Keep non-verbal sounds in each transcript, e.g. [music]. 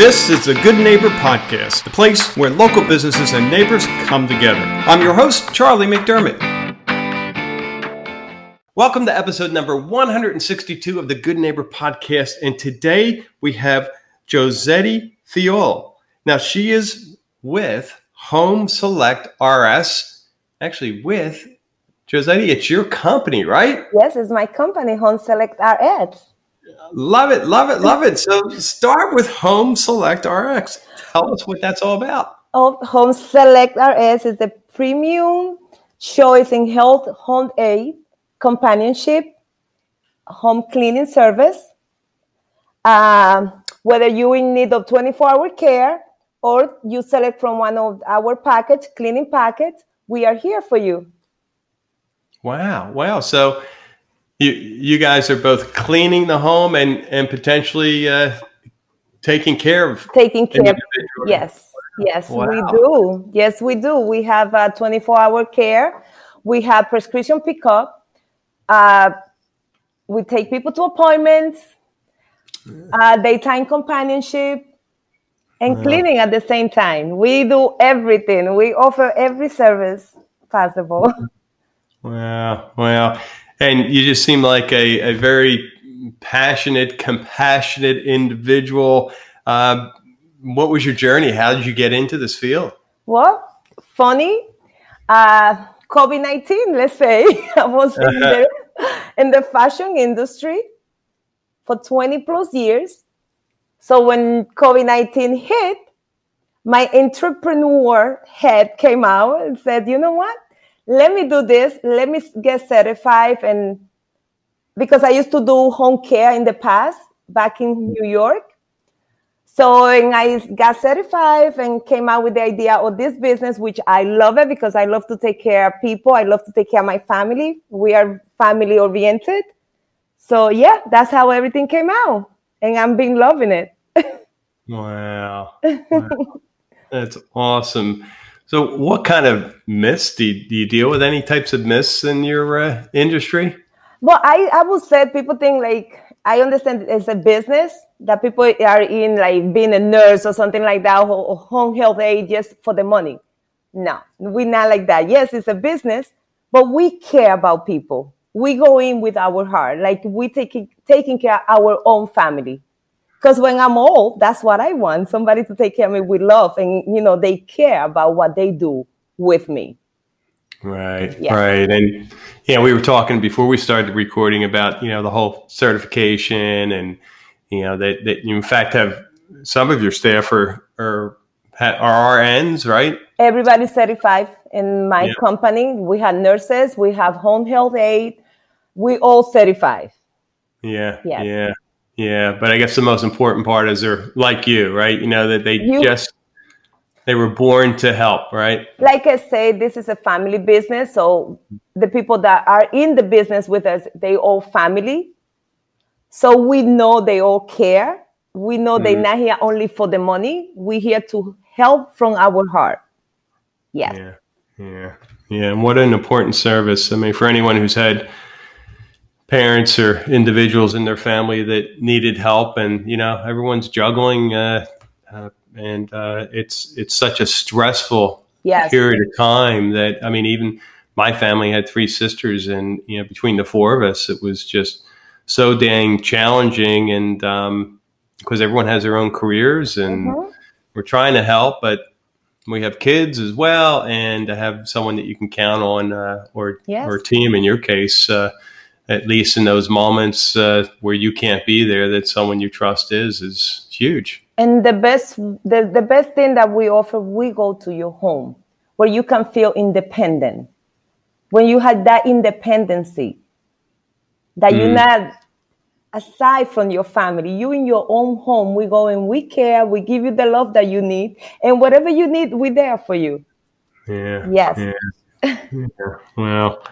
This is the Good Neighbor Podcast, the place where local businesses and neighbors come together. I'm your host, Charlie McDermott. Welcome to episode number 162 of the Good Neighbor Podcast. And today we have Josetti Theol. Now, she is with Home Select RX, actually, with Josetti, it's your company, right? Yes, it's my company, Home Select RX. Love it, love it, love it. So start with Home Select RX. Tell us what that's all about. Oh, Home Select RX is the premium choice in health home aid, companionship, home cleaning service. Um, whether you're in need of 24-hour care or you select from one of our package, cleaning packets, we are here for you. Wow, wow. So you you guys are both cleaning the home and and potentially uh, taking care of taking care. Yes, yes, wow. we do. Yes, we do. We have a 24 hour care. We have prescription pickup. Uh, we take people to appointments, uh, daytime companionship, and wow. cleaning at the same time. We do everything. We offer every service possible. [laughs] Wow, wow and you just seem like a, a very passionate, compassionate individual. Uh, what was your journey? How did you get into this field? Well, funny. Uh, COVID 19, let's say. [laughs] I was in the, [laughs] in the fashion industry for 20 plus years. So when COVID 19 hit, my entrepreneur head came out and said, you know what? Let me do this, let me get certified. And because I used to do home care in the past back in New York. So and I got certified and came out with the idea of this business, which I love it because I love to take care of people. I love to take care of my family. We are family oriented. So yeah, that's how everything came out. And I'm been loving it. [laughs] wow. wow. That's awesome. So, what kind of myths do you, do you deal with? Any types of myths in your uh, industry? Well, I, I would say people think like I understand it's a business that people are in, like being a nurse or something like that, or home health aid just for the money. No, we're not like that. Yes, it's a business, but we care about people. We go in with our heart, like we taking taking care of our own family. Because when I'm old, that's what I want somebody to take care of me with love and, you know, they care about what they do with me. Right, yeah. right. And, yeah, we were talking before we started recording about, you know, the whole certification and, you know, that, that you, in fact, have some of your staff are, are, are RNs, right? Everybody's certified in my yeah. company. We have nurses, we have home health aid, we all certified. Yeah, yes. yeah. Yeah, but I guess the most important part is they're like you, right? You know that they you, just they were born to help, right? Like I say, this is a family business, so the people that are in the business with us, they all family. So we know they all care. We know mm. they're not here only for the money. We're here to help from our heart. Yes. Yeah. Yeah. Yeah. And what an important service. I mean, for anyone who's had parents or individuals in their family that needed help, and you know everyone's juggling, uh, uh, and uh, it's it's such a stressful yes. period of time that I mean, even my family had three sisters, and you know between the four of us, it was just so dang challenging, and um, because everyone has their own careers, and mm-hmm. we're trying to help, but we have kids as well, and to have someone that you can count on, uh, or yes. or team in your case, uh, at least in those moments uh, where you can't be there, that someone you trust is is huge. And the best the, the best thing that we offer, we go to your home where you can feel independent. When you have that independency, that mm. you're not aside from your family, you in your own home, we go and we care, we give you the love that you need, and whatever you need, we're there for you. Yeah. Yes. Yeah. [laughs] yeah. Well,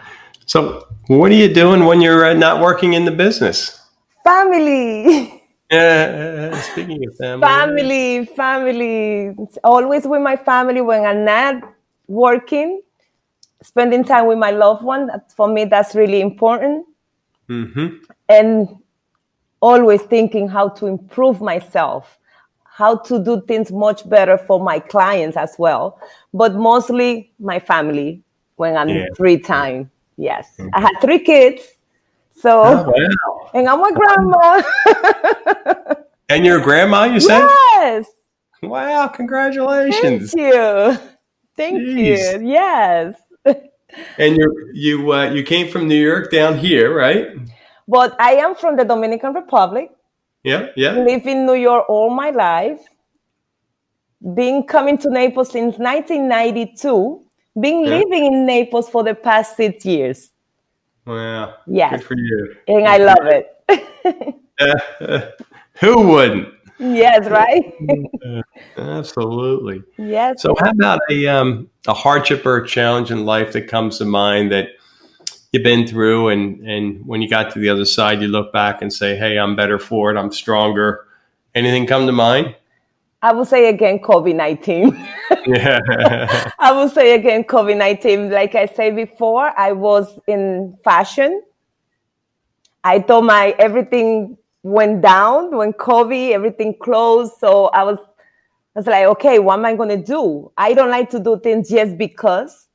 so, what are you doing when you're uh, not working in the business? Family. [laughs] Yeah, speaking of family. Family, family. It's always with my family when I'm not working. Spending time with my loved one, for me, that's really important. Mm-hmm. And always thinking how to improve myself, how to do things much better for my clients as well, but mostly my family when I'm yeah. free time. Yes, mm-hmm. I had three kids, so oh, wow. and I'm a grandma. [laughs] and you're grandma, you said? Yes. Wow! Congratulations. Thank you. Thank Jeez. you. Yes. [laughs] and you you uh, you came from New York down here, right? But I am from the Dominican Republic. Yeah, yeah. Live in New York all my life. Been coming to Naples since 1992. Been yeah. living in Naples for the past six years. Wow. Yes. Good for you. And I love it. uh, [laughs] who wouldn't? Yes, right. [laughs] Absolutely. Yes. So, how about a um, a hardship or a challenge in life that comes to mind that you've been through, and and when you got to the other side, you look back and say, "Hey, I'm better for it. I'm stronger." Anything come to mind? I will say again, COVID nineteen. yeah. [laughs] I will say again, COVID nineteen. Like I said before, I was in fashion. I thought my everything went down when COVID, everything closed. So I was, I was like, okay, what am I going to do? I don't like to do things just because.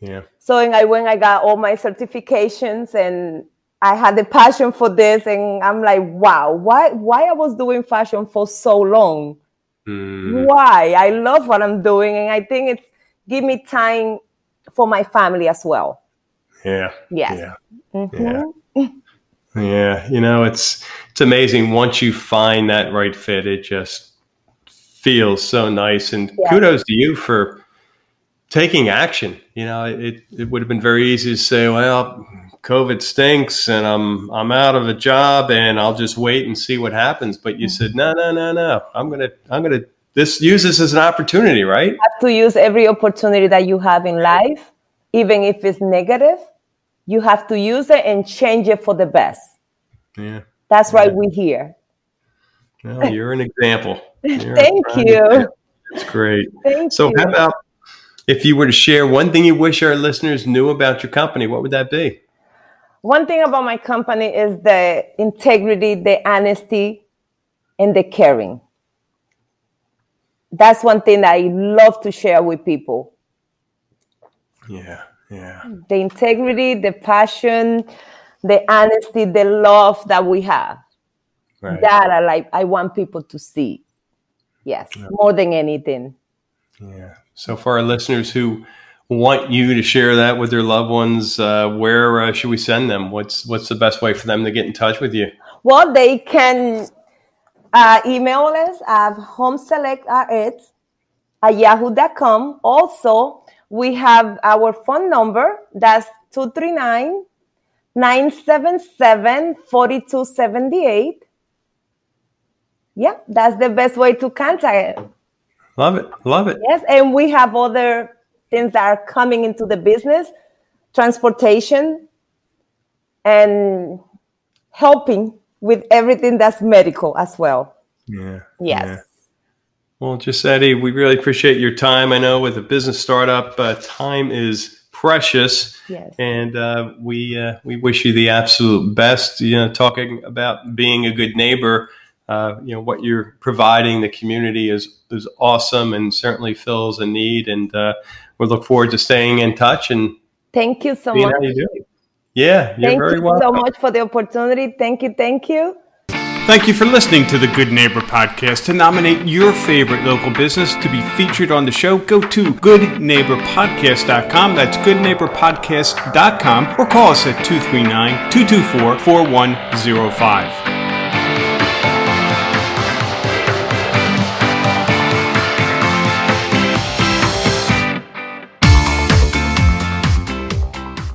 Yeah. So and I went, I got all my certifications and I had the passion for this. And I'm like, wow, why, why I was doing fashion for so long? Mm. Why? I love what I'm doing. And I think it's give me time for my family as well. Yeah. Yes. Yeah. Mm-hmm. yeah. Yeah, you know, it's it's amazing once you find that right fit, it just feels so nice. And yeah. kudos to you for taking action. You know, it it would have been very easy to say, well, COVID stinks and I'm I'm out of a job and I'll just wait and see what happens. But you said, no, no, no, no. I'm gonna I'm gonna this use this as an opportunity, right? You have to use every opportunity that you have in life, even if it's negative you have to use it and change it for the best. Yeah. That's why we're here. Well, you're an example. [laughs] You're Thank you. That's great. Thank so, you. how about if you were to share one thing you wish our listeners knew about your company, what would that be? One thing about my company is the integrity, the honesty, and the caring. That's one thing that I love to share with people. Yeah. Yeah. The integrity, the passion, the honesty, the love that we have. Right. That I like I want people to see. Yes, yeah. more than anything. Yeah. So for our listeners who want you to share that with their loved ones, uh, where uh, should we send them? What's what's the best way for them to get in touch with you? Well, they can uh, email us at homeselectrx at yahoo.com. Also, we have our phone number that's 239 977 4278. Yeah, that's the best way to contact it. Love it. Love it. Yes, and we have other things that are coming into the business transportation and helping with everything that's medical as well. Yeah. Yes. Yeah. Well, Giuseppe, we really appreciate your time. I know with a business startup, uh, time is precious. Yes. And uh, we uh, we wish you the absolute best. You know, talking about being a good neighbor. Uh, you know what you're providing the community is is awesome and certainly fills a need. And uh, we look forward to staying in touch and thank you so much. You yeah, you're thank very you welcome. so much for the opportunity. Thank you, thank you. Thank you for listening to the Good Neighbor Podcast. To nominate your favorite local business to be featured on the show, go to goodneighborpodcast.com. That's goodneighborpodcast.com or call us at 239 224 4105.